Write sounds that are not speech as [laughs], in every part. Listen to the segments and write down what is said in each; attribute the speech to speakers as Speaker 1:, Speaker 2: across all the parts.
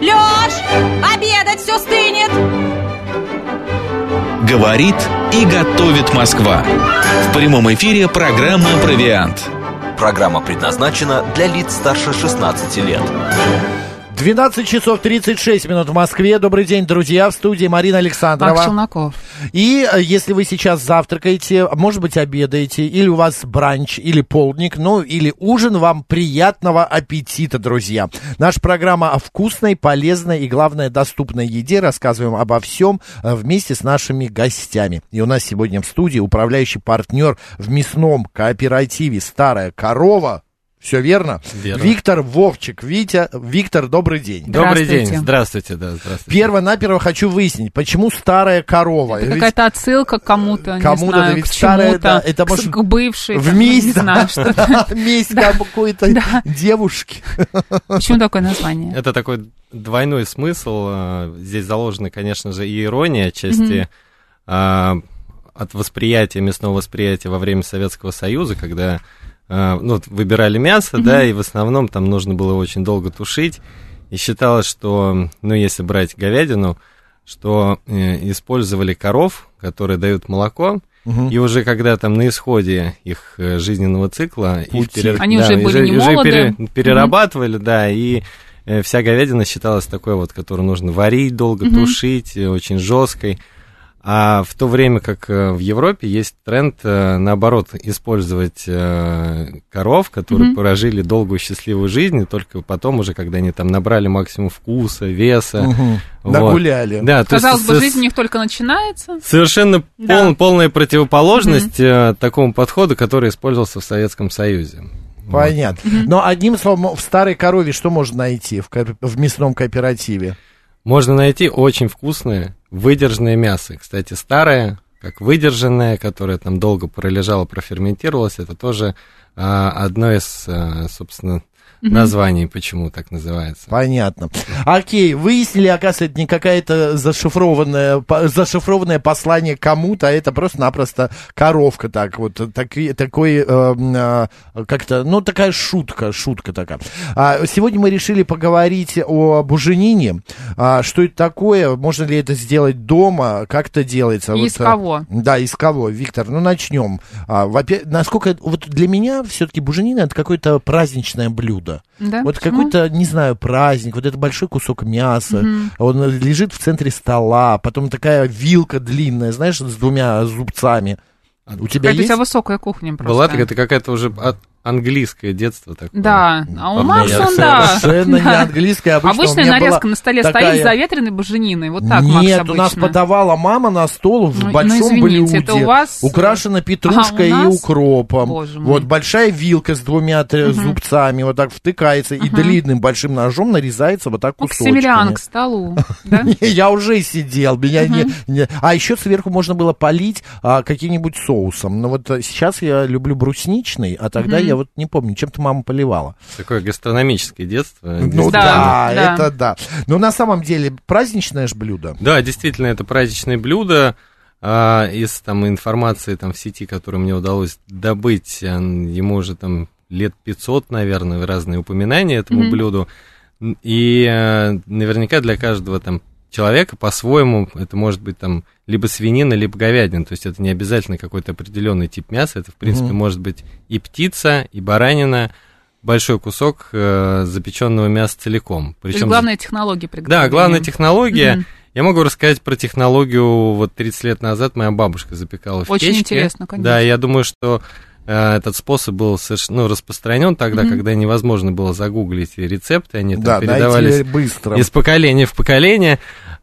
Speaker 1: Лёш, обедать все стынет!
Speaker 2: Говорит и готовит Москва. В прямом эфире программа «Провиант».
Speaker 3: Программа предназначена для лиц старше 16 лет.
Speaker 4: 12 часов 36 минут в Москве. Добрый день, друзья. В студии Марина Александрова.
Speaker 5: Марк Челноков.
Speaker 4: И э, если вы сейчас завтракаете, может быть, обедаете, или у вас бранч, или полдник, ну, или ужин, вам приятного аппетита, друзья. Наша программа о вкусной, полезной и, главное, доступной еде. Рассказываем обо всем э, вместе с нашими гостями. И у нас сегодня в студии управляющий партнер в мясном кооперативе «Старая корова» Все верно?
Speaker 6: Верно.
Speaker 4: Виктор Вовчик. Витя, Виктор, добрый день.
Speaker 6: Добрый день. Здравствуйте, да, здравствуйте.
Speaker 4: Перво-наперво хочу выяснить, почему старая корова?
Speaker 5: Это
Speaker 4: Ведь
Speaker 5: какая-то отсылка к кому-то,
Speaker 4: Кому-то,
Speaker 5: знаю,
Speaker 4: ведь
Speaker 5: к
Speaker 4: старая, да, это
Speaker 5: к,
Speaker 4: может-
Speaker 5: к бывшей,
Speaker 4: в месть, да, [laughs] месть какой-то девушки.
Speaker 5: Почему такое название?
Speaker 6: Это такой двойной смысл. э, Здесь заложена, конечно же, и ирония отчасти а, от восприятия, мясного восприятия во время Советского Союза, когда а, ну, вот выбирали мясо, да, и в основном там нужно было очень долго тушить. И считалось, что, ну, если брать говядину, что э, использовали коров, которые дают молоко, и уже когда там на исходе их э, жизненного цикла их
Speaker 4: Пути.
Speaker 6: пере-
Speaker 5: Они уже были не
Speaker 6: уже
Speaker 5: молоды.
Speaker 6: пере- перерабатывали, да, и э, вся говядина считалась такой вот, которую нужно варить долго, тушить, э, очень жесткой. А в то время как э, в Европе есть тренд, э, наоборот, использовать э, коров, которые прожили долгую счастливую жизнь, и только потом уже, когда они там набрали максимум вкуса, веса.
Speaker 4: Мгм.
Speaker 6: вот.
Speaker 4: Нагуляли.
Speaker 6: Да, то есть
Speaker 5: Казалось бы,
Speaker 6: с-
Speaker 5: жизнь у них только начинается.
Speaker 6: Совершенно
Speaker 5: Да.
Speaker 6: пол- полная противоположность э, такому подходу, который использовался в Советском Союзе.
Speaker 4: Понятно. Но одним словом, в старой корове что можно найти в, ко- в мясном кооперативе?
Speaker 6: Можно найти очень вкусное, выдержанное мясо. Кстати, старое, как выдержанное, которое там долго пролежало, проферментировалось, это тоже а, одно из, а, собственно, названий, почему так называется.
Speaker 4: Понятно. Окей, выяснили, оказывается, это не какая-то зашифрованное, зашифрованное послание кому-то, а это просто-напросто коровка, так вот, таки- такой, э, как-то, ну, такая шутка, шутка такая. А, сегодня мы решили поговорить о буженине, А, что это такое, можно ли это сделать дома, как это делается.
Speaker 5: И
Speaker 4: Вот,
Speaker 5: из
Speaker 4: э,
Speaker 5: кого?
Speaker 4: Да, из кого, Виктор? Ну, начнем. А, насколько, вот для меня все-таки буженина это какое-то праздничное блюдо.
Speaker 5: Да?
Speaker 4: Вот
Speaker 5: Почему?
Speaker 4: какой-то, не знаю, праздник, вот это большой кусок мяса, он лежит в центре стола, потом такая вилка длинная, знаешь, с двумя зубцами. У тебя
Speaker 5: Какая-то у
Speaker 4: есть?
Speaker 5: тебя высокая кухня просто.
Speaker 6: Была такая, это какая-то уже от- английское детство такое.
Speaker 5: Да, а у Макса он, да.
Speaker 4: Совершенно не
Speaker 5: Да.
Speaker 4: английская, обычно
Speaker 5: Обычная нарезка на столе
Speaker 4: такая-
Speaker 5: стоит с заветренной бужениной. Вот так, Макс,
Speaker 4: Нет, у нас подавала мама на стол в
Speaker 5: Ну, ну,
Speaker 4: большом
Speaker 5: извините,
Speaker 4: блюде.
Speaker 5: это у вас-
Speaker 4: Украшена петрушкой
Speaker 5: А,
Speaker 4: и укропом. Вот большая вилка с двумя зубцами вот так втыкается и длинным большим ножом нарезается вот так
Speaker 5: к
Speaker 4: кусочками.
Speaker 5: северян к столу. [laughs] Да?
Speaker 4: Я уже сидел, меня не, А еще сверху можно было полить а, каким-нибудь соусом. Но вот а, сейчас я люблю брусничный, а тогда я вот не помню, чем-то мама поливала.
Speaker 6: Такое гастрономическое детство.
Speaker 4: Ну
Speaker 5: Да,
Speaker 4: да, это да. Но на самом деле праздничное же блюдо.
Speaker 6: Да, действительно, это праздничное блюдо. А, из там информации там в сети, которую мне удалось добыть, ему уже там лет 500, наверное, разные упоминания этому блюду. И а, наверняка для каждого там человека по-своему это может быть там либо свинина, либо говядина. То есть это не обязательно какой-то определенный тип мяса. Это, в принципе, может быть и птица, и баранина, большой кусок э, запеченного мяса целиком.
Speaker 5: То есть
Speaker 6: Причем
Speaker 5: главная технология приготовления.
Speaker 6: да, главная технология. Я могу рассказать про технологию. Вот 30 лет назад моя бабушка запекала в
Speaker 5: Очень
Speaker 6: печке.
Speaker 5: интересно, конечно.
Speaker 6: Да, я думаю, что этот способ был совершенно ну, распространен тогда, когда невозможно было загуглить рецепты, они там
Speaker 4: Да,
Speaker 6: передавались
Speaker 4: быстро.
Speaker 6: из поколения в поколение.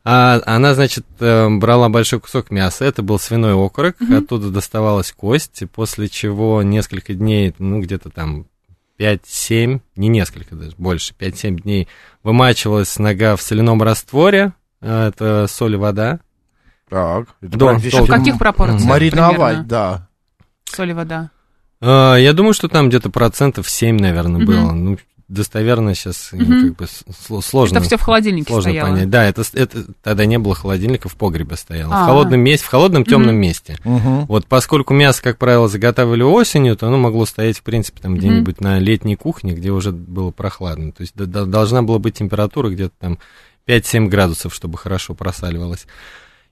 Speaker 6: А, она, значит, э, брала большой кусок мяса, это был свиной окорок, оттуда доставалась кость, после чего несколько дней, ну, где-то там 5-7, не несколько даже, больше, 5-7 дней вымачивалась нога в соляном растворе, а, это соль и вода.
Speaker 4: Так, это
Speaker 6: Да,
Speaker 4: практически.
Speaker 5: В каких пропорциях
Speaker 4: Мариновать,
Speaker 5: примерно?
Speaker 4: да.
Speaker 5: Соль и вода.
Speaker 6: А, Я думаю, что там где-то процентов 7, наверное, было. Ну, достоверно сейчас
Speaker 5: Мгм.
Speaker 6: как бы сложно.
Speaker 5: Это все в холодильнике
Speaker 6: Сложно
Speaker 5: стояло.
Speaker 6: понять. Да, это, это тогда не было холодильника, в погребе стояло.
Speaker 5: А.
Speaker 6: В холодном месте, в холодном темном месте.
Speaker 4: Мгм.
Speaker 6: Вот поскольку мясо, как правило, заготавливали осенью, то оно могло стоять, в принципе, там где-нибудь на летней кухне, где уже было прохладно. То есть должна была быть температура где-то там 5-7 градусов, чтобы хорошо просаливалось.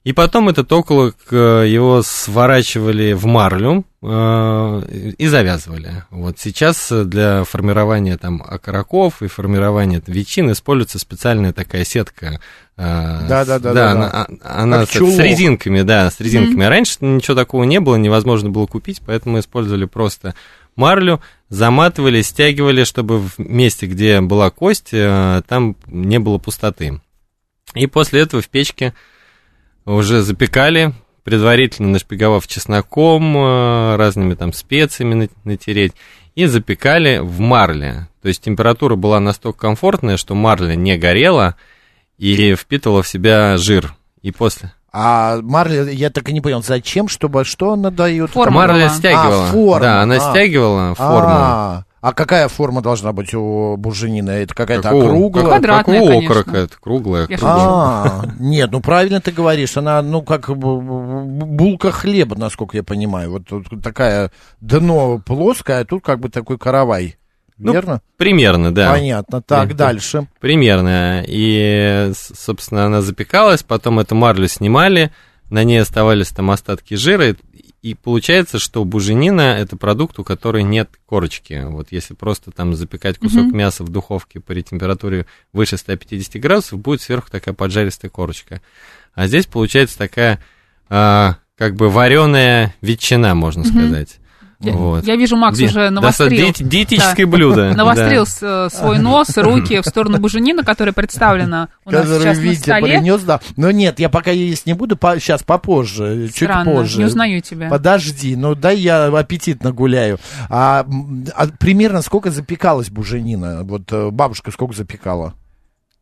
Speaker 6: И потом этот околок, э, его сворачивали в марлю э, и завязывали. Вот сейчас э, для формирования там окороков и формирования ветчин используется специальная такая сетка. э,
Speaker 4: Да-да-да-да-да.
Speaker 6: Да, она, а- она с, с резинками, да, с резинками. Раньше ничего такого не было, невозможно было купить, поэтому использовали просто марлю, заматывали, стягивали, чтобы в месте, где была кость, там не было пустоты. И после этого в печке уже запекали, предварительно нашпиговав чесноком, э, разными там специями на- натереть, и запекали в марле. То есть температура была настолько комфортная, что марля не горела и впитывала в себя жир. И после...
Speaker 4: А марля, я так и не понял, зачем, чтобы, что она дает?
Speaker 5: Форма
Speaker 6: Марля стягивала.
Speaker 4: А, форма,
Speaker 6: Да, она
Speaker 4: а.
Speaker 6: стягивала форму.
Speaker 4: А, а какая форма должна быть у буженины? Это какая-то
Speaker 6: Как у-
Speaker 4: округлая?
Speaker 6: как-
Speaker 5: Квадратная,
Speaker 6: как у
Speaker 5: конечно.
Speaker 6: окорока, это круглая.
Speaker 4: А, [laughs] нет, ну правильно ты говоришь, она, ну, как булка хлеба, насколько я понимаю. Вот тут такая дно плоское, а тут как бы такой каравай.
Speaker 6: Ну,
Speaker 4: Верно?
Speaker 6: Примерно, да.
Speaker 4: Понятно. Так,
Speaker 6: Да.
Speaker 4: дальше.
Speaker 6: Примерно. И, собственно, она запекалась, потом эту марлю снимали, на ней оставались там остатки жира, и- получается, что буженина – это продукт, у которой нет корочки. Вот если просто там запекать кусок
Speaker 5: Мгм.
Speaker 6: мяса в духовке при температуре выше 150 градусов, будет сверху такая поджаристая корочка. А здесь получается такая, а, как бы вареная ветчина, можно
Speaker 5: Мгм.
Speaker 6: сказать.
Speaker 5: Я,
Speaker 6: Вот.
Speaker 5: я вижу, Макс
Speaker 6: Ди-
Speaker 5: уже [laughs] навострил.
Speaker 6: диете- диетическое блюдо.
Speaker 5: Навострил э, свой нос, руки в сторону буженина, которая представлена у нас
Speaker 4: Который
Speaker 5: сейчас на
Speaker 4: Витя
Speaker 5: столе.
Speaker 4: принес, да. Но нет, я пока есть не буду, сейчас попозже,
Speaker 5: Странно,
Speaker 4: чуть позже.
Speaker 5: не узнаю тебя.
Speaker 4: Подожди, ну дай я аппетитно гуляю. А, а примерно сколько запекалась буженина? Вот э, бабушка сколько запекала?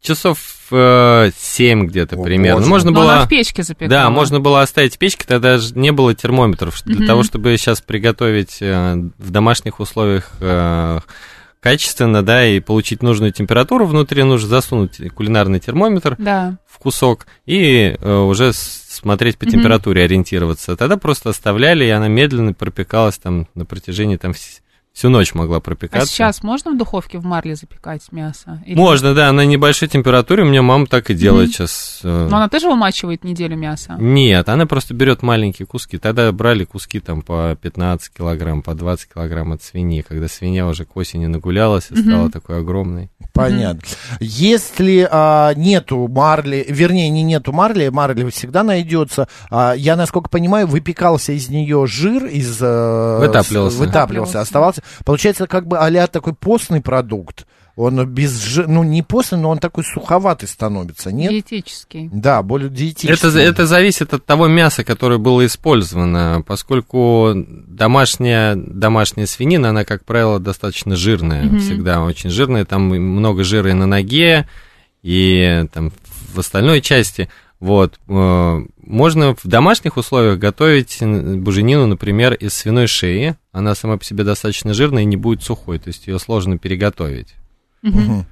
Speaker 6: Часов э, 7 где-то
Speaker 4: О,
Speaker 6: примерно.
Speaker 4: боже
Speaker 6: Можно
Speaker 5: Но
Speaker 6: было...
Speaker 5: она в печке запекала.
Speaker 6: Да, можно было оставить в печке, тогда же не было термометров. Для
Speaker 5: Мгм.
Speaker 6: того, чтобы сейчас приготовить э, в домашних условиях э, качественно, да, и получить нужную температуру, внутри нужно засунуть кулинарный термометр
Speaker 5: Да.
Speaker 6: в кусок и э, уже смотреть по температуре, ориентироваться. Тогда просто оставляли, и она медленно пропекалась там на протяжении там вс- всю ночь могла
Speaker 5: А
Speaker 6: пропекаться.
Speaker 5: сейчас можно в духовке в марле запекать мясо? Или-
Speaker 6: Можно, да, на небольшой температуре. У меня мама так и делает
Speaker 5: Мгм.
Speaker 6: сейчас. э,
Speaker 5: Но она тоже вымачивает неделю мясо?
Speaker 6: Нет, она просто берет маленькие куски. Тогда брали куски там по 15 килограмм, по 20 килограмм от свиньи, когда свинья уже к осени нагулялась и
Speaker 5: Мгм.
Speaker 6: стала такой огромной.
Speaker 4: Понятно. Если а, нету марли, вернее, не нету марли, марли всегда найдется. А, я, насколько понимаю, выпекался из нее жир, из... э,
Speaker 6: Вытапливался.
Speaker 4: Вытапливался, оставался. Получается, как бы а такой постный продукт. Он без ну не постный, но он такой суховатый становится, нет?
Speaker 5: Диетический.
Speaker 4: Да, более диетический.
Speaker 6: Это, это зависит от того мяса, которое было использовано, поскольку домашняя, домашняя свинина, она, как правило, достаточно жирная,
Speaker 5: Мгм.
Speaker 6: всегда очень жирная, там много жира и на ноге, и там в остальной части. Вот. э, Можно в домашних условиях готовить буженину, например, из свиной шеи. Она сама по себе достаточно жирная и не будет сухой, то есть ее сложно переготовить.
Speaker 5: Мгм.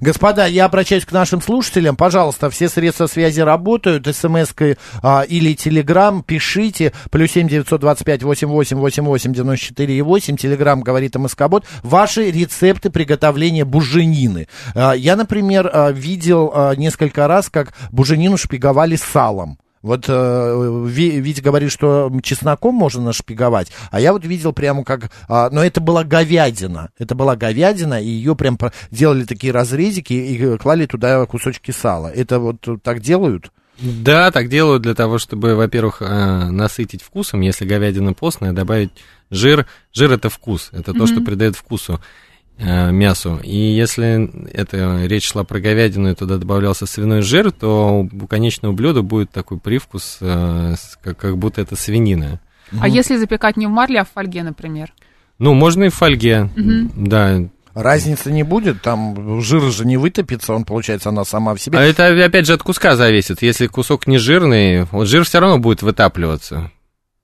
Speaker 4: Господа, я обращаюсь к нашим слушателям. Пожалуйста, все средства связи работают. СМС-кой а, или Телеграм пишите. Плюс семь девятьсот двадцать пять восемь восемь восемь восемь девяносто четыре и восемь. Телеграм говорит МСК-бот. Ваши рецепты приготовления буженины. А, я, например, а, видел а, несколько раз, как буженину шпиговали салом. Вот э, Витя говорит, что чесноком можно нашпиговать, а я вот видел прямо как... а, но это была говядина. Это была говядина, и ее прям делали такие разрезики и клали туда кусочки сала. Это вот так делают?
Speaker 6: Да, так делают для того, чтобы, во-первых, э, насытить вкусом, если говядина постная, добавить жир. Жир это вкус, это то, что придает вкусу э, мясу. И если это речь шла про говядину, и туда добавлялся свиной жир, то у конечного блюда будет такой привкус, э, как, как будто это свинина.
Speaker 5: А если запекать не в марле, а в фольге, например?
Speaker 6: Ну, можно и в фольге, да.
Speaker 4: Разницы не будет, там жир же не вытопится, он, получается, она сама в себе.
Speaker 6: А это, опять же, от куска зависит. Если кусок не жирный, вот жир все равно будет вытапливаться.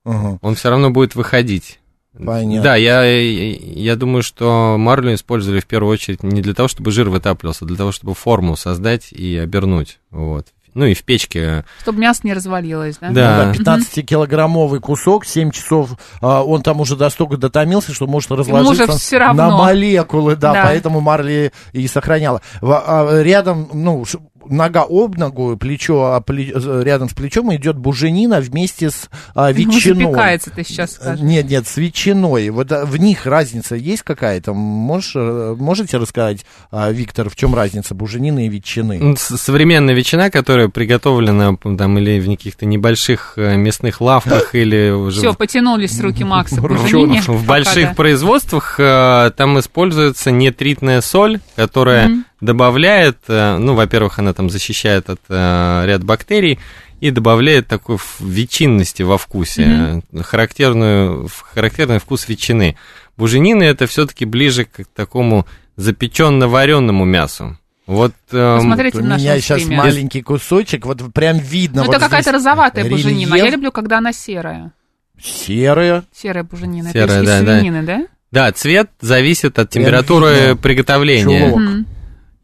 Speaker 4: Ага.
Speaker 6: он все равно будет выходить.
Speaker 4: Понятно.
Speaker 6: Да, я, я думаю, что марлю использовали в первую очередь не для того, чтобы жир вытапливался, а для того, чтобы форму создать и обернуть. Вот. Ну и в печке.
Speaker 5: Чтобы мясо не развалилось, да?
Speaker 6: Да.
Speaker 4: Ну да, 15-килограммовый кусок, 7 часов, а, он там уже настолько дотомился, что может разложиться
Speaker 5: уже всё равно.
Speaker 4: на молекулы, да,
Speaker 5: Да.
Speaker 4: поэтому Марли и сохраняла. А, рядом, ну, нога об ногу, плечо а, э, рядом с плечом идет буженина вместе с а,
Speaker 5: Ну,
Speaker 4: ветчиной.
Speaker 5: запекается, ты сейчас
Speaker 4: Э,
Speaker 5: скажешь.
Speaker 4: Нет, нет, с ветчиной. Вот а, в них разница есть какая-то? Можешь, э, можете рассказать, а, Виктор, в чем разница буженины и ветчины?
Speaker 6: Ну, Современная ветчина, которая приготовлена там или в каких-то небольших мясных лавках [laughs] или уже
Speaker 5: Все, потянулись руки Макса буженине.
Speaker 6: в больших
Speaker 5: да.
Speaker 6: производствах там используется нетритная соль, которая. Добавляет, э, ну, во-первых, она там защищает от э, ряд бактерий и добавляет такой ветчинности во вкусе, э, характерную, характерный вкус ветчины. Буженины это все-таки ближе к такому запеченно-вареному мясу. Вот эм,
Speaker 5: Посмотрите
Speaker 4: Вот
Speaker 5: в
Speaker 4: у
Speaker 5: нашем
Speaker 4: меня сейчас
Speaker 5: стриме.
Speaker 4: маленький кусочек, вот прям видно.
Speaker 5: Ну,
Speaker 4: вот
Speaker 5: это какая-то розоватая буженина. Я
Speaker 4: рельеф.
Speaker 5: люблю, когда она серая.
Speaker 4: Серая.
Speaker 5: Серая буженина.
Speaker 6: Серая,
Speaker 5: это из
Speaker 6: да, да.
Speaker 5: свинины, да?
Speaker 6: да, цвет зависит от температуры приготовления.
Speaker 4: Чулок.
Speaker 5: Мгм.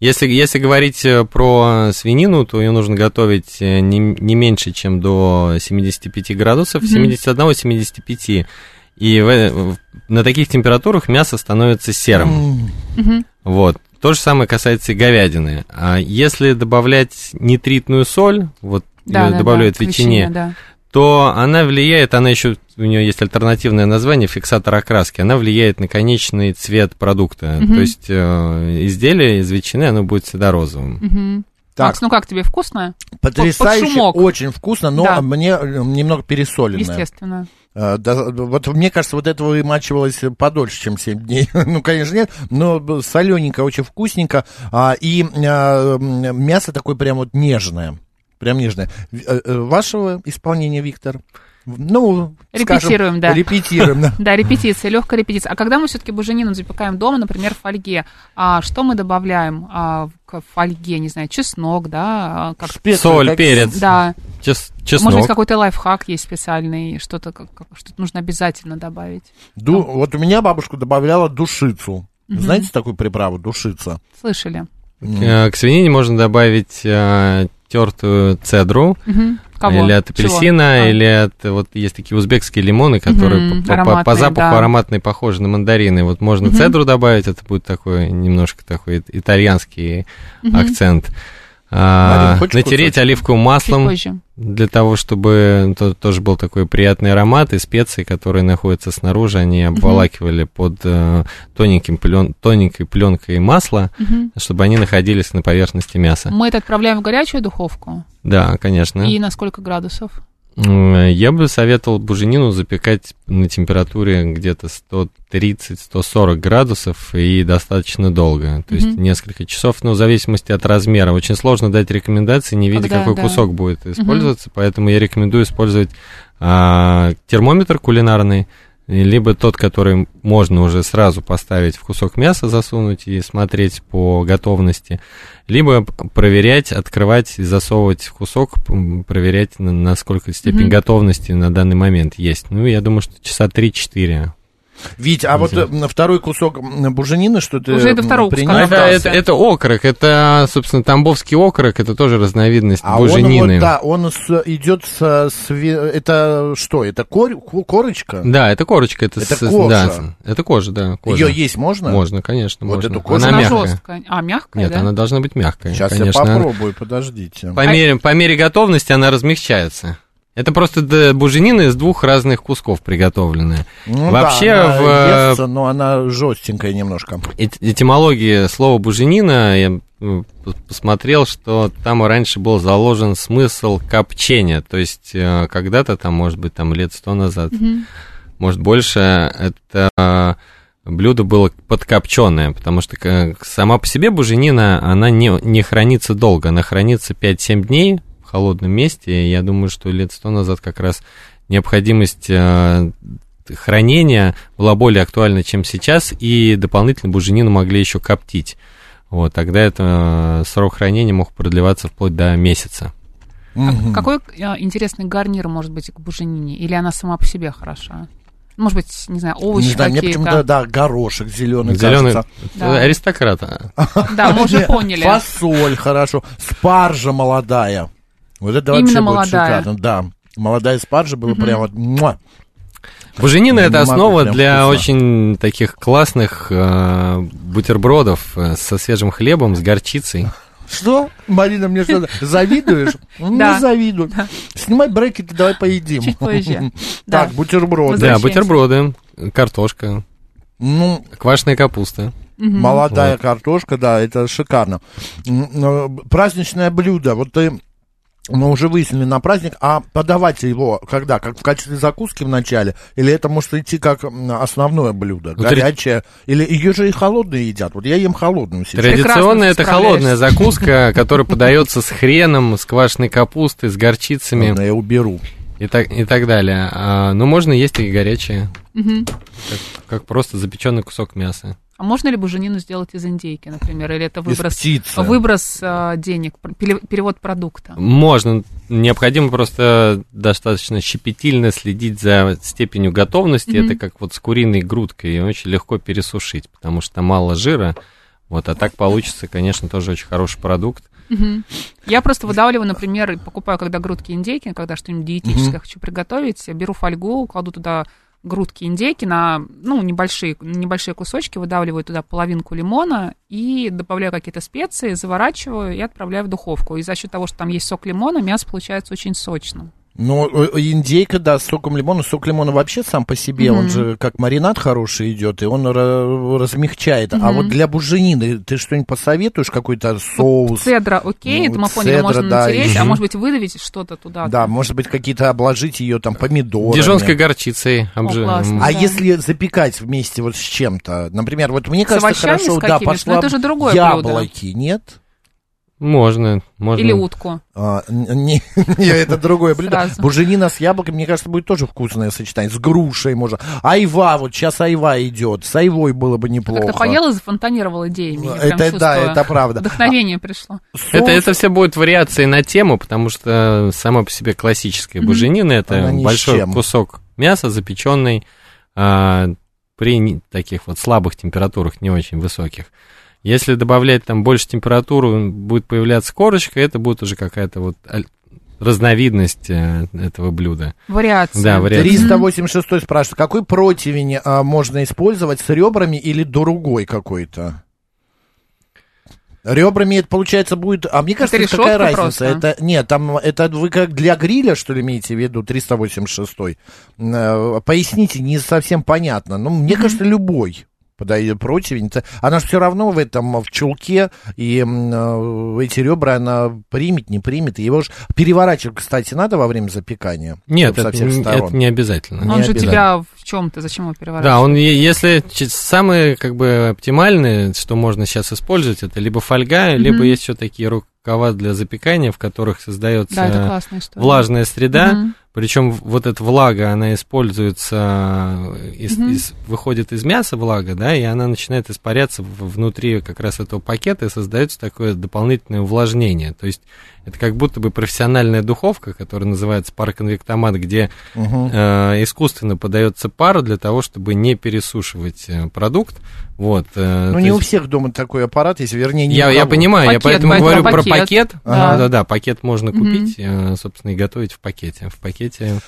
Speaker 6: Если, если говорить э, про свинину, то ее нужно готовить э, не, не меньше, чем до 75 градусов,
Speaker 5: Мгм.
Speaker 6: 71-75. И в- в- на таких температурах мясо становится серым. Вот. То же самое касается и говядины. А если добавлять нитритную соль, вот
Speaker 5: Да, да,
Speaker 6: добавляют
Speaker 5: да,
Speaker 6: в ветчине,
Speaker 5: да.
Speaker 6: То она влияет, она еще, у нее есть альтернативное название, фиксатор окраски, она влияет на конечный цвет продукта.
Speaker 5: Мгм.
Speaker 6: То есть э, изделие из ветчины, оно будет всегда розовым.
Speaker 5: Мгм.
Speaker 4: Так.
Speaker 5: Макс, ну как тебе, вкусно?
Speaker 4: Потрясающе,
Speaker 5: шумок.
Speaker 4: очень вкусно, но
Speaker 5: Да.
Speaker 4: мне э, немного пересоленное.
Speaker 5: Естественно.
Speaker 4: А, да, вот мне кажется, вот этого вымачивалось подольше, чем 7 дней. [laughs] ну, конечно, нет, но солененько, очень вкусненько. А, и м, мясо такое прям вот нежное. Прям нежное. В- э, э, Вашего исполнения, Виктор? Ну, скажем,
Speaker 5: Репетируем, да.
Speaker 4: Репетируем, да. [laughs]
Speaker 5: Да, репетиция, легкая репетиция. А когда мы все-таки буженину запекаем дома, например, в фольге, а что мы добавляем а, к фольге? Не знаю, чеснок, да? а, Как...
Speaker 4: Специи
Speaker 6: Соль,
Speaker 4: какие?
Speaker 6: перец.
Speaker 5: Да,
Speaker 6: Чес-
Speaker 5: может
Speaker 6: чеснок.
Speaker 5: быть, какой-то лайфхак есть специальный, что-то, как- как- что-то нужно обязательно добавить.
Speaker 4: Ду- вот у меня бабушка добавляла душицу. Знаете такую приправу, душица?
Speaker 5: Слышали?
Speaker 6: Э, К свинине можно добавить э, тертую цедру,
Speaker 5: Мгм. Кого?
Speaker 6: или от
Speaker 5: Чего?
Speaker 6: апельсина,
Speaker 5: А.
Speaker 6: или от, вот есть такие узбекские лимоны, которые
Speaker 5: Мгм,
Speaker 6: по, по- по запаху
Speaker 5: да.
Speaker 6: ароматные, похожи на мандарины. Вот можно
Speaker 5: Мгм.
Speaker 6: цедру добавить, это будет такой немножко такой ит- итальянский
Speaker 5: Мгм.
Speaker 6: акцент. А,
Speaker 4: хочешь
Speaker 6: натереть
Speaker 4: кусочек?
Speaker 6: оливковым маслом для того, чтобы то- тоже был такой приятный аромат, и специи, которые находятся снаружи, они обволакивали под э, тоненьким плен, тоненькой пленкой масла,
Speaker 5: Мгм.
Speaker 6: чтобы они находились на поверхности мяса.
Speaker 5: Мы это отправляем в горячую духовку.
Speaker 6: Да, конечно.
Speaker 5: И на сколько градусов?
Speaker 6: Я бы советовал буженину запекать на температуре где-то 130-140 градусов и достаточно долго, то есть
Speaker 5: Мгм.
Speaker 6: несколько часов, но в зависимости от размера. Очень сложно дать рекомендации, не видя,
Speaker 5: Когда,
Speaker 6: какой
Speaker 5: да.
Speaker 6: кусок будет использоваться, поэтому я рекомендую использовать а, термометр кулинарный, либо тот, который можно уже сразу поставить в кусок мяса, засунуть и смотреть по готовности, либо проверять, открывать и засовывать в кусок, проверять, на- насколько степень
Speaker 5: Мгм.
Speaker 6: готовности на данный момент есть. Ну, я думаю, что часа 3-4.
Speaker 4: Вить, а вот э, второй кусок буженины, что ты
Speaker 5: Уже до
Speaker 4: м,
Speaker 5: второго
Speaker 4: принес?
Speaker 5: куска
Speaker 6: Это, это, это окорок, это, собственно, тамбовский окорок, это тоже разновидность
Speaker 4: А он
Speaker 6: буженины.
Speaker 4: вот, да, он с- идет с, с это что, это корь- ко- корочка?
Speaker 6: Да, это корочка. Это,
Speaker 4: Это
Speaker 6: с-
Speaker 4: кожа.
Speaker 6: да, это кожа, да, кожа.
Speaker 4: Ее есть можно?
Speaker 6: Можно, конечно,
Speaker 4: Вот
Speaker 6: можно.
Speaker 4: эту кожу
Speaker 6: Она
Speaker 5: Она
Speaker 6: мягкая.
Speaker 5: жесткая. А, мягкая,
Speaker 6: Нет,
Speaker 5: да?
Speaker 6: она должна быть мягкая.
Speaker 4: Сейчас
Speaker 6: конечно.
Speaker 4: я попробую, подождите.
Speaker 6: По мере, по мере готовности она размягчается. Это просто буженина из двух разных кусков приготовленная.
Speaker 4: Ну
Speaker 6: Вообще
Speaker 4: да, она
Speaker 6: в-
Speaker 4: естся, но она жестенькая немножко.
Speaker 6: Эт- Этимология слова буженина, я посмотрел, что там раньше был заложен смысл копчения. То есть э, когда-то, там, может быть, там лет сто назад,
Speaker 5: Мгм.
Speaker 6: может больше, это э, блюдо было подкопченое, потому что э, сама по себе буженина, она не, не хранится долго, она хранится 5-7 дней холодном месте, я думаю, что лет сто назад как раз необходимость э, хранения была более актуальна, чем сейчас, и дополнительно буженину могли еще коптить. Вот, тогда это э, срок хранения мог продлеваться вплоть до месяца.
Speaker 5: А какой э, интересный гарнир может быть к буженине? Или она сама по себе хороша? Может быть, не знаю, овощи
Speaker 4: Не знаю, мне
Speaker 5: какие-то.
Speaker 4: почему-то, да, горошек зеленый,
Speaker 6: Зеленый
Speaker 4: кажется.
Speaker 5: Да.
Speaker 6: аристократ. а.
Speaker 5: Да, мы уже [laughs] поняли.
Speaker 4: Фасоль, хорошо. Спаржа молодая. Вот это вообще
Speaker 5: Именно
Speaker 4: будет
Speaker 5: молодая.
Speaker 4: шикарно. Да, молодая спаржа была прям вот... муа.
Speaker 6: Буженина это основа для
Speaker 4: вкусно.
Speaker 6: очень таких классных э, бутербродов э, со свежим хлебом, с горчицей.
Speaker 4: Что? Марина, мне что [laughs] завидуешь? Не
Speaker 5: Да.
Speaker 4: завидую. Снимай брекеты, давай поедим.
Speaker 5: Чуть позже. [laughs]
Speaker 4: Так, бутерброды.
Speaker 6: Да, бутерброды, картошка,
Speaker 4: Ну,
Speaker 6: квашеная капуста.
Speaker 4: молодая картошка, да, это шикарно. Праздничное блюдо. Вот ты мы уже выяснили на праздник, а подавать его когда? Как в качестве закуски в начале? Или это может идти как основное блюдо?
Speaker 6: Ну,
Speaker 4: Горячее? Или ее же и холодные едят? Вот я ем холодную сейчас.
Speaker 6: Традиционная это холодная закуска, которая подается с хреном, с квашеной капустой, с горчицами
Speaker 4: Ладно, я уберу.
Speaker 6: и так, и так далее. А, но можно есть и горячее,
Speaker 5: Мгм.
Speaker 6: как, как просто запеченный кусок мяса.
Speaker 5: А можно ли буженину сделать из индейки, например? Или это выброс,
Speaker 4: птицы.
Speaker 5: выброс а, денег, перевод продукта?
Speaker 6: Можно, необходимо просто достаточно щепетильно следить за степенью готовности.
Speaker 5: Мгм.
Speaker 6: Это как вот с куриной грудкой, ее очень легко пересушить, потому что мало жира. Вот, а так получится, конечно, тоже очень хороший продукт.
Speaker 5: Я просто выдавливаю, например, покупаю, когда грудки индейки, когда что-нибудь диетическое хочу приготовить, беру фольгу, кладу туда грудки индейки на, ну, небольшие, небольшие кусочки, выдавливаю туда половинку лимона и добавляю какие-то специи, заворачиваю и отправляю в духовку. И за счет того, что там есть сок лимона, мясо получается очень сочным.
Speaker 4: Ну, индейка, да, с соком лимона. Сок лимона вообще сам по себе, он же как маринад хороший идет, и он ра- размягчает. А вот для буженины ты что-нибудь посоветуешь? Какой-то соус?
Speaker 5: Цедра окей,
Speaker 4: Ну,
Speaker 5: это мы поняли,
Speaker 4: цедра,
Speaker 5: можно
Speaker 4: да,
Speaker 5: натереть,
Speaker 4: и-
Speaker 5: а может быть выдавить что-то туда.
Speaker 4: Да, может быть, какие-то обложить ее там помидорами.
Speaker 6: Дижонской горчицей. обжи-
Speaker 5: классно.
Speaker 4: А
Speaker 5: Да.
Speaker 4: если запекать вместе вот с чем-то, например, вот мне кажется, хорошо, да,
Speaker 5: какими-то?
Speaker 4: пошла
Speaker 5: Но это же другое
Speaker 4: яблоки, нет?
Speaker 6: Можно, можно.
Speaker 5: Или утку.
Speaker 4: А, не, [laughs] не, это другое блюдо.
Speaker 5: Сразу.
Speaker 4: Буженина с яблоком, мне кажется, будет тоже вкусное сочетание. С грушей можно. Айва, вот сейчас айва идет. С айвой было бы неплохо.
Speaker 5: Как-то поел и зафонтанировал идеями. я прям
Speaker 4: Это да, это правда.
Speaker 5: Вдохновение пришло.
Speaker 6: Это,
Speaker 4: Соус-
Speaker 6: это все будет вариации на тему, потому что сама по себе классическая буженина это большой кусок мяса, запеченный а, при таких вот слабых температурах, не очень высоких. Если добавлять там больше температуру, будет появляться корочка, это будет уже какая-то вот разновидность э, этого блюда.
Speaker 5: Вариация.
Speaker 6: Да, вариация.
Speaker 4: 386 спрашивает, какой противень а, можно использовать с ребрами или другой какой-то? Ребрами это, получается, будет... А мне кажется,
Speaker 5: Это
Speaker 4: какая разница?
Speaker 5: просто?
Speaker 4: Это, нет, там, это вы как для гриля, что ли, имеете в виду, 386 Э, Поясните, не совсем понятно. Ну, мне кажется, любой подойдет противень. Она же все равно в этом, в чулке, и э, эти ребра она примет, не примет. Его же переворачивать, кстати, надо во время запекания?
Speaker 6: Нет, это,
Speaker 4: со всех
Speaker 6: н-
Speaker 4: сторон.
Speaker 6: это не обязательно.
Speaker 5: Он
Speaker 4: Не
Speaker 5: же
Speaker 4: обязательно.
Speaker 5: тебя в чем-то, зачем его переворачивать?
Speaker 6: Да, он, если самое как бы оптимальное, что можно сейчас использовать, это либо фольга, либо есть еще такие рукава для запекания, в которых создается
Speaker 5: Да,
Speaker 6: влажная среда.
Speaker 5: Мгм.
Speaker 6: Причем вот эта влага, она используется, из-
Speaker 5: Мгм.
Speaker 6: из- выходит из мяса влага, да, и она начинает испаряться внутри как раз этого пакета, и создается такое дополнительное увлажнение. То есть это как будто бы профессиональная духовка, которая называется пароконвектомат, где
Speaker 4: Мгм.
Speaker 6: э, искусственно подается пар для того, чтобы не пересушивать э, продукт. Вот, э,
Speaker 4: Ну, не у
Speaker 6: есть-
Speaker 4: всех дома такой аппарат есть, вернее, не
Speaker 6: я,
Speaker 4: у
Speaker 6: я понимаю, я
Speaker 5: Пакет,
Speaker 6: поэтому
Speaker 5: поэтому
Speaker 6: говорю про
Speaker 5: пакет.
Speaker 6: пакет.
Speaker 5: Да.
Speaker 6: Да, да, пакет можно купить, э, собственно, и готовить в пакете. В пакете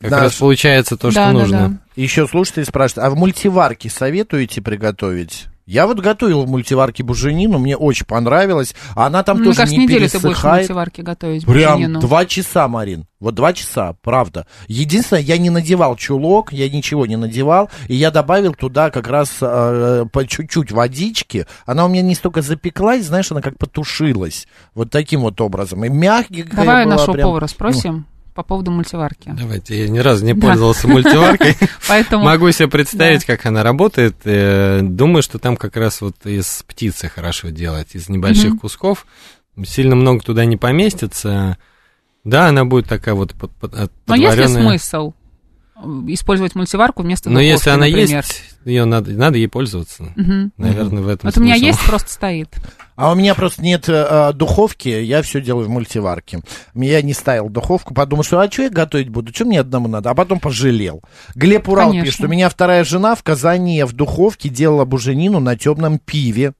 Speaker 6: как
Speaker 4: Да,
Speaker 6: раз получается то, что
Speaker 5: Да, да,
Speaker 6: нужно.
Speaker 5: да.
Speaker 4: Еще слушатели спрашивают, а в мультиварке советуете приготовить? Я вот готовил в мультиварке буженину, мне очень понравилось. Она там
Speaker 5: Мне
Speaker 4: тоже
Speaker 5: кажется,
Speaker 4: не
Speaker 5: неделю ты будешь в
Speaker 4: пересыхает.
Speaker 5: мультиварке готовить
Speaker 4: Прям
Speaker 5: буженину.
Speaker 4: два часа, Марин. Вот два часа, правда. Единственное, я не надевал чулок, я ничего не надевал, и я добавил туда как раз э, по чуть-чуть водички. Она у меня не столько запеклась, знаешь, она как потушилась. Вот таким вот образом. И мягкая
Speaker 5: Давай нашего
Speaker 4: прям.
Speaker 5: повара спросим по поводу мультиварки.
Speaker 6: Давайте, я ни разу не пользовался мультиваркой. [laughs]
Speaker 5: Поэтому
Speaker 6: Могу себе представить, как она работает. Э, Думаю, что там как раз вот из птицы хорошо делать, из небольших кусков. Сильно много туда не поместится. Да, она будет такая вот
Speaker 5: Но есть ли смысл? Использовать мультиварку вместо
Speaker 6: Но если она
Speaker 5: например.
Speaker 6: есть, ее надо, надо ей пользоваться.
Speaker 5: Мгм.
Speaker 6: Наверное, в этом
Speaker 5: Вот у меня есть, просто стоит.
Speaker 4: А у меня просто нет э, духовки, я все делаю в мультиварке. Я не ставил духовку, подумал, что а что я готовить буду, что мне одному надо, а потом пожалел. Глеб Урал
Speaker 5: Конечно.
Speaker 4: пишет, у меня вторая жена в Казани в духовке делала буженину на темном пиве.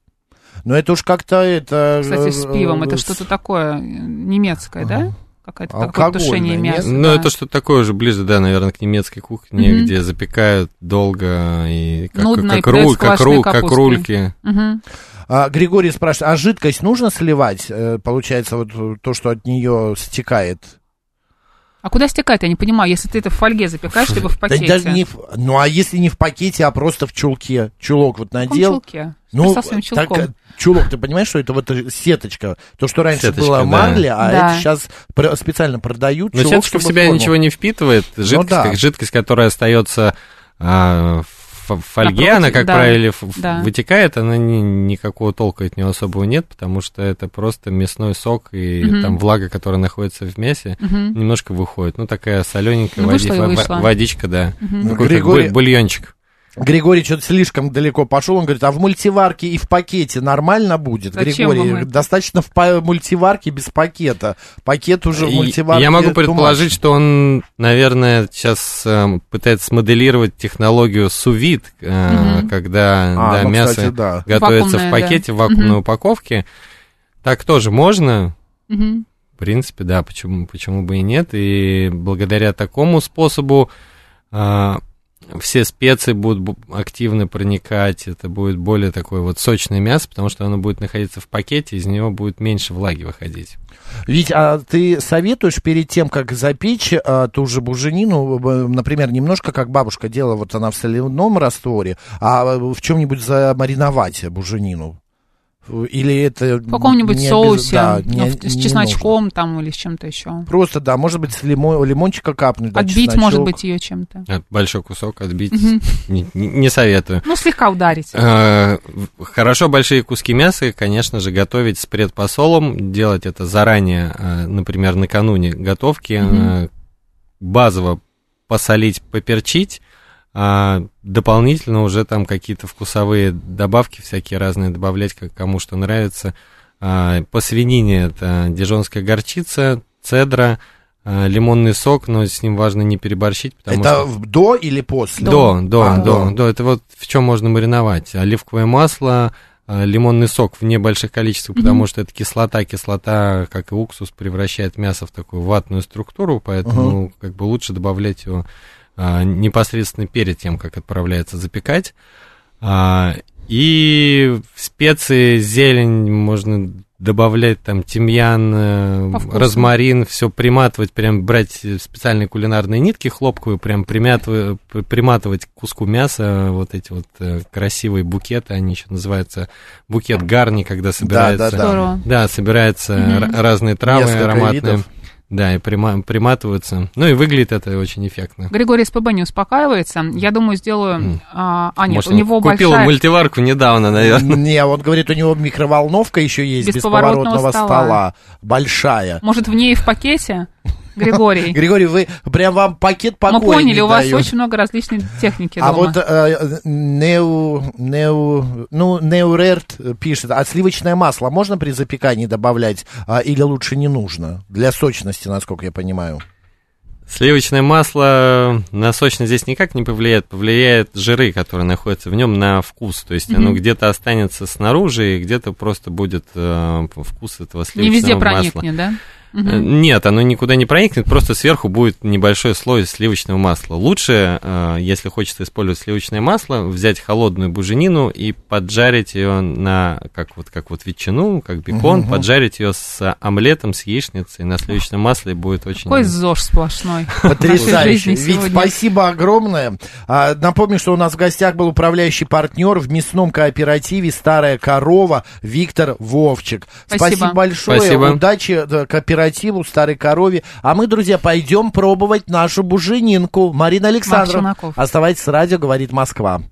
Speaker 4: Но это уж как-то это...
Speaker 5: Кстати, с пивом это
Speaker 4: э,
Speaker 5: что-то такое э, немецкое, да? Какое-то такое тушение мяса.
Speaker 6: Ну,
Speaker 5: да.
Speaker 6: это что-то такое уже ближе, да, наверное, к немецкой кухне,
Speaker 5: Мгм.
Speaker 6: где запекают долго и как,
Speaker 5: Нудно, и
Speaker 6: как, ру-
Speaker 5: подают
Speaker 6: как,
Speaker 5: квашеной
Speaker 6: ру- как рульки.
Speaker 5: Мгм.
Speaker 4: А, Григорий спрашивает, а жидкость нужно сливать? Э, Получается, вот то, что от нее стекает.
Speaker 5: А куда стекает, я не понимаю, если ты это в фольге запекаешь, либо в
Speaker 4: Да
Speaker 5: пакете.
Speaker 4: даже не в- ну, а если не в пакете, а просто в чулке? Чулок вот
Speaker 5: В
Speaker 4: надел.
Speaker 5: чулке? С
Speaker 4: Ну, так, э, чулок, ты понимаешь, что это вот э, сеточка? То, что раньше
Speaker 6: Сеточка,
Speaker 4: было
Speaker 6: да.
Speaker 4: марля, а
Speaker 5: Да.
Speaker 4: это сейчас специально продают.
Speaker 6: Но
Speaker 4: чулок,
Speaker 6: сеточка в себя
Speaker 4: форму.
Speaker 6: ничего не впитывает. Жидкость,
Speaker 4: да.
Speaker 6: как жидкость, которая остается а, в в фольге,
Speaker 5: Напротив,
Speaker 6: она, как
Speaker 5: да.
Speaker 6: правило,
Speaker 5: Да.
Speaker 6: вытекает, она ни- никакого толка от нее особого нет, потому что это просто мясной сок и
Speaker 5: Мгм.
Speaker 6: там влага, которая находится в мясе,
Speaker 5: Мгм.
Speaker 6: немножко выходит. Ну, такая солененькая
Speaker 5: Ну, вышла и
Speaker 6: во- во-
Speaker 5: вышла.
Speaker 6: водичка, да. Такой, как
Speaker 4: Григорий-
Speaker 6: буль- бульончик.
Speaker 4: Григорий что-то слишком далеко пошел. Он говорит, а в мультиварке и в пакете нормально будет?
Speaker 5: Зачем
Speaker 4: Григорий,
Speaker 5: вам это?
Speaker 4: достаточно в па- мультиварке без пакета. Пакет уже в мультиварке.
Speaker 6: Я могу предположить, что он, наверное, сейчас эм, пытается смоделировать технологию сувид, э,
Speaker 5: Мгм.
Speaker 6: когда
Speaker 4: А,
Speaker 6: да,
Speaker 4: ну,
Speaker 6: мясо
Speaker 4: кстати, да.
Speaker 6: готовится
Speaker 5: Вакуумное,
Speaker 6: в пакете,
Speaker 5: да.
Speaker 6: в вакуумной
Speaker 5: Мгм.
Speaker 6: упаковке. Так тоже можно.
Speaker 5: Мгм.
Speaker 6: В принципе, да, почему, почему бы и нет. И благодаря такому способу а, все специи будут бу- активно проникать, это будет более такое вот сочное мясо, потому что оно будет находиться в пакете, из него будет меньше влаги выходить.
Speaker 4: Ведь а ты советуешь перед тем, как запечь а, ту же буженину, б- например, немножко как бабушка делала, вот она в соляном растворе, а в чем-нибудь замариновать буженину? Или это...
Speaker 5: В каком-нибудь
Speaker 4: не обяз-
Speaker 5: соусе,
Speaker 4: да,
Speaker 5: ну,
Speaker 4: не-
Speaker 5: с
Speaker 4: не
Speaker 5: чесночком там или с чем-то еще.
Speaker 4: Просто, да, может быть, с лимо- лимончика капнуть. да,
Speaker 5: Отбить,
Speaker 4: чесночок.
Speaker 5: может быть, ее чем-то.
Speaker 6: А, Большой кусок отбить не, не- не советую.
Speaker 5: Ну, слегка ударить.
Speaker 6: В- Хорошо большие куски мяса, конечно же, готовить с предпосолом, делать это заранее, а, например, накануне готовки, базово посолить, поперчить, а дополнительно уже там какие-то вкусовые добавки всякие разные добавлять, как кому что нравится. А, По свинине это дижонская горчица, цедра, а, лимонный сок, но с ним важно не переборщить, потому
Speaker 4: Это
Speaker 6: что...
Speaker 4: до или после?
Speaker 6: До, до,
Speaker 4: А,
Speaker 6: до,
Speaker 4: до.
Speaker 6: до. Это вот в чем можно мариновать. Оливковое масло, а, лимонный сок в небольших количествах, потому что это кислота. Кислота, как и уксус, превращает мясо в такую ватную структуру, поэтому как бы лучше добавлять его непосредственно перед тем, как отправляется запекать. А, и специи зелень можно добавлять там тимьян, э, розмарин, все приматывать, прям брать специальные кулинарные нитки хлопковые, прям примятывать, приматывать к куску мяса вот эти вот э, красивые букеты, они еще называются букет гарни, когда собирается,
Speaker 4: да.
Speaker 5: Здорово.
Speaker 6: да, собираются
Speaker 5: Мгм.
Speaker 6: р- разные травы
Speaker 4: Несколько
Speaker 6: ароматные.
Speaker 4: видов.
Speaker 6: Да, и прима- приматываются. Ну и выглядит это очень эффектно.
Speaker 5: Григорий СПБ не успокаивается. Я думаю, сделаю...
Speaker 6: М.
Speaker 5: А, а, нет,
Speaker 6: Может,
Speaker 5: у него
Speaker 6: купил
Speaker 5: большая...
Speaker 6: мультиварку недавно, наверное.
Speaker 4: Не, он говорит, у него микроволновка еще есть, без,
Speaker 5: Без
Speaker 4: поворотного
Speaker 5: поворотного
Speaker 4: стола.
Speaker 5: стола.
Speaker 4: Большая.
Speaker 5: Может, в ней и в пакете? Григорий. [laughs]
Speaker 4: Григорий, вы прям вам пакет
Speaker 5: Мы
Speaker 4: покоя
Speaker 5: поняли,
Speaker 4: не
Speaker 5: у вас очень много различной техники
Speaker 4: А
Speaker 5: дома.
Speaker 4: вот э, Неу, Неу, ну, Неурерт пишет, а сливочное масло можно при запекании добавлять а, или лучше не нужно? Для сочности, насколько я понимаю.
Speaker 6: Сливочное масло на сочность здесь никак не повлияет. Повлияет жиры, которые находятся в нем, на вкус. То есть оно
Speaker 5: Мгм.
Speaker 6: где-то останется снаружи, и где-то просто будет э, вкус этого сливочного
Speaker 5: Не везде
Speaker 6: масла.
Speaker 5: проникнет, да? Мгм.
Speaker 6: Нет, оно никуда не проникнет, просто сверху будет небольшой слой сливочного масла. Лучше, э, если хочется использовать сливочное масло, взять холодную буженину и поджарить ее на, как вот, как вот ветчину, как бекон,
Speaker 4: Мгм.
Speaker 6: поджарить ее с омлетом, с яичницей на сливочном масле будет очень...
Speaker 5: Какой ЗОЖ сплошной.
Speaker 4: Потрясающе.
Speaker 5: Сегодня.
Speaker 4: спасибо огромное. А, напомню, что у нас в гостях был управляющий партнер в мясном кооперативе «Старая корова» Виктор Вовчик.
Speaker 5: Спасибо.
Speaker 4: большое.
Speaker 6: Спасибо.
Speaker 4: Удачи э, кооперативу «Старой корове». А мы, друзья, пойдем пробовать нашу буженинку. Марина Александровна, оставайтесь с радио, говорит Москва.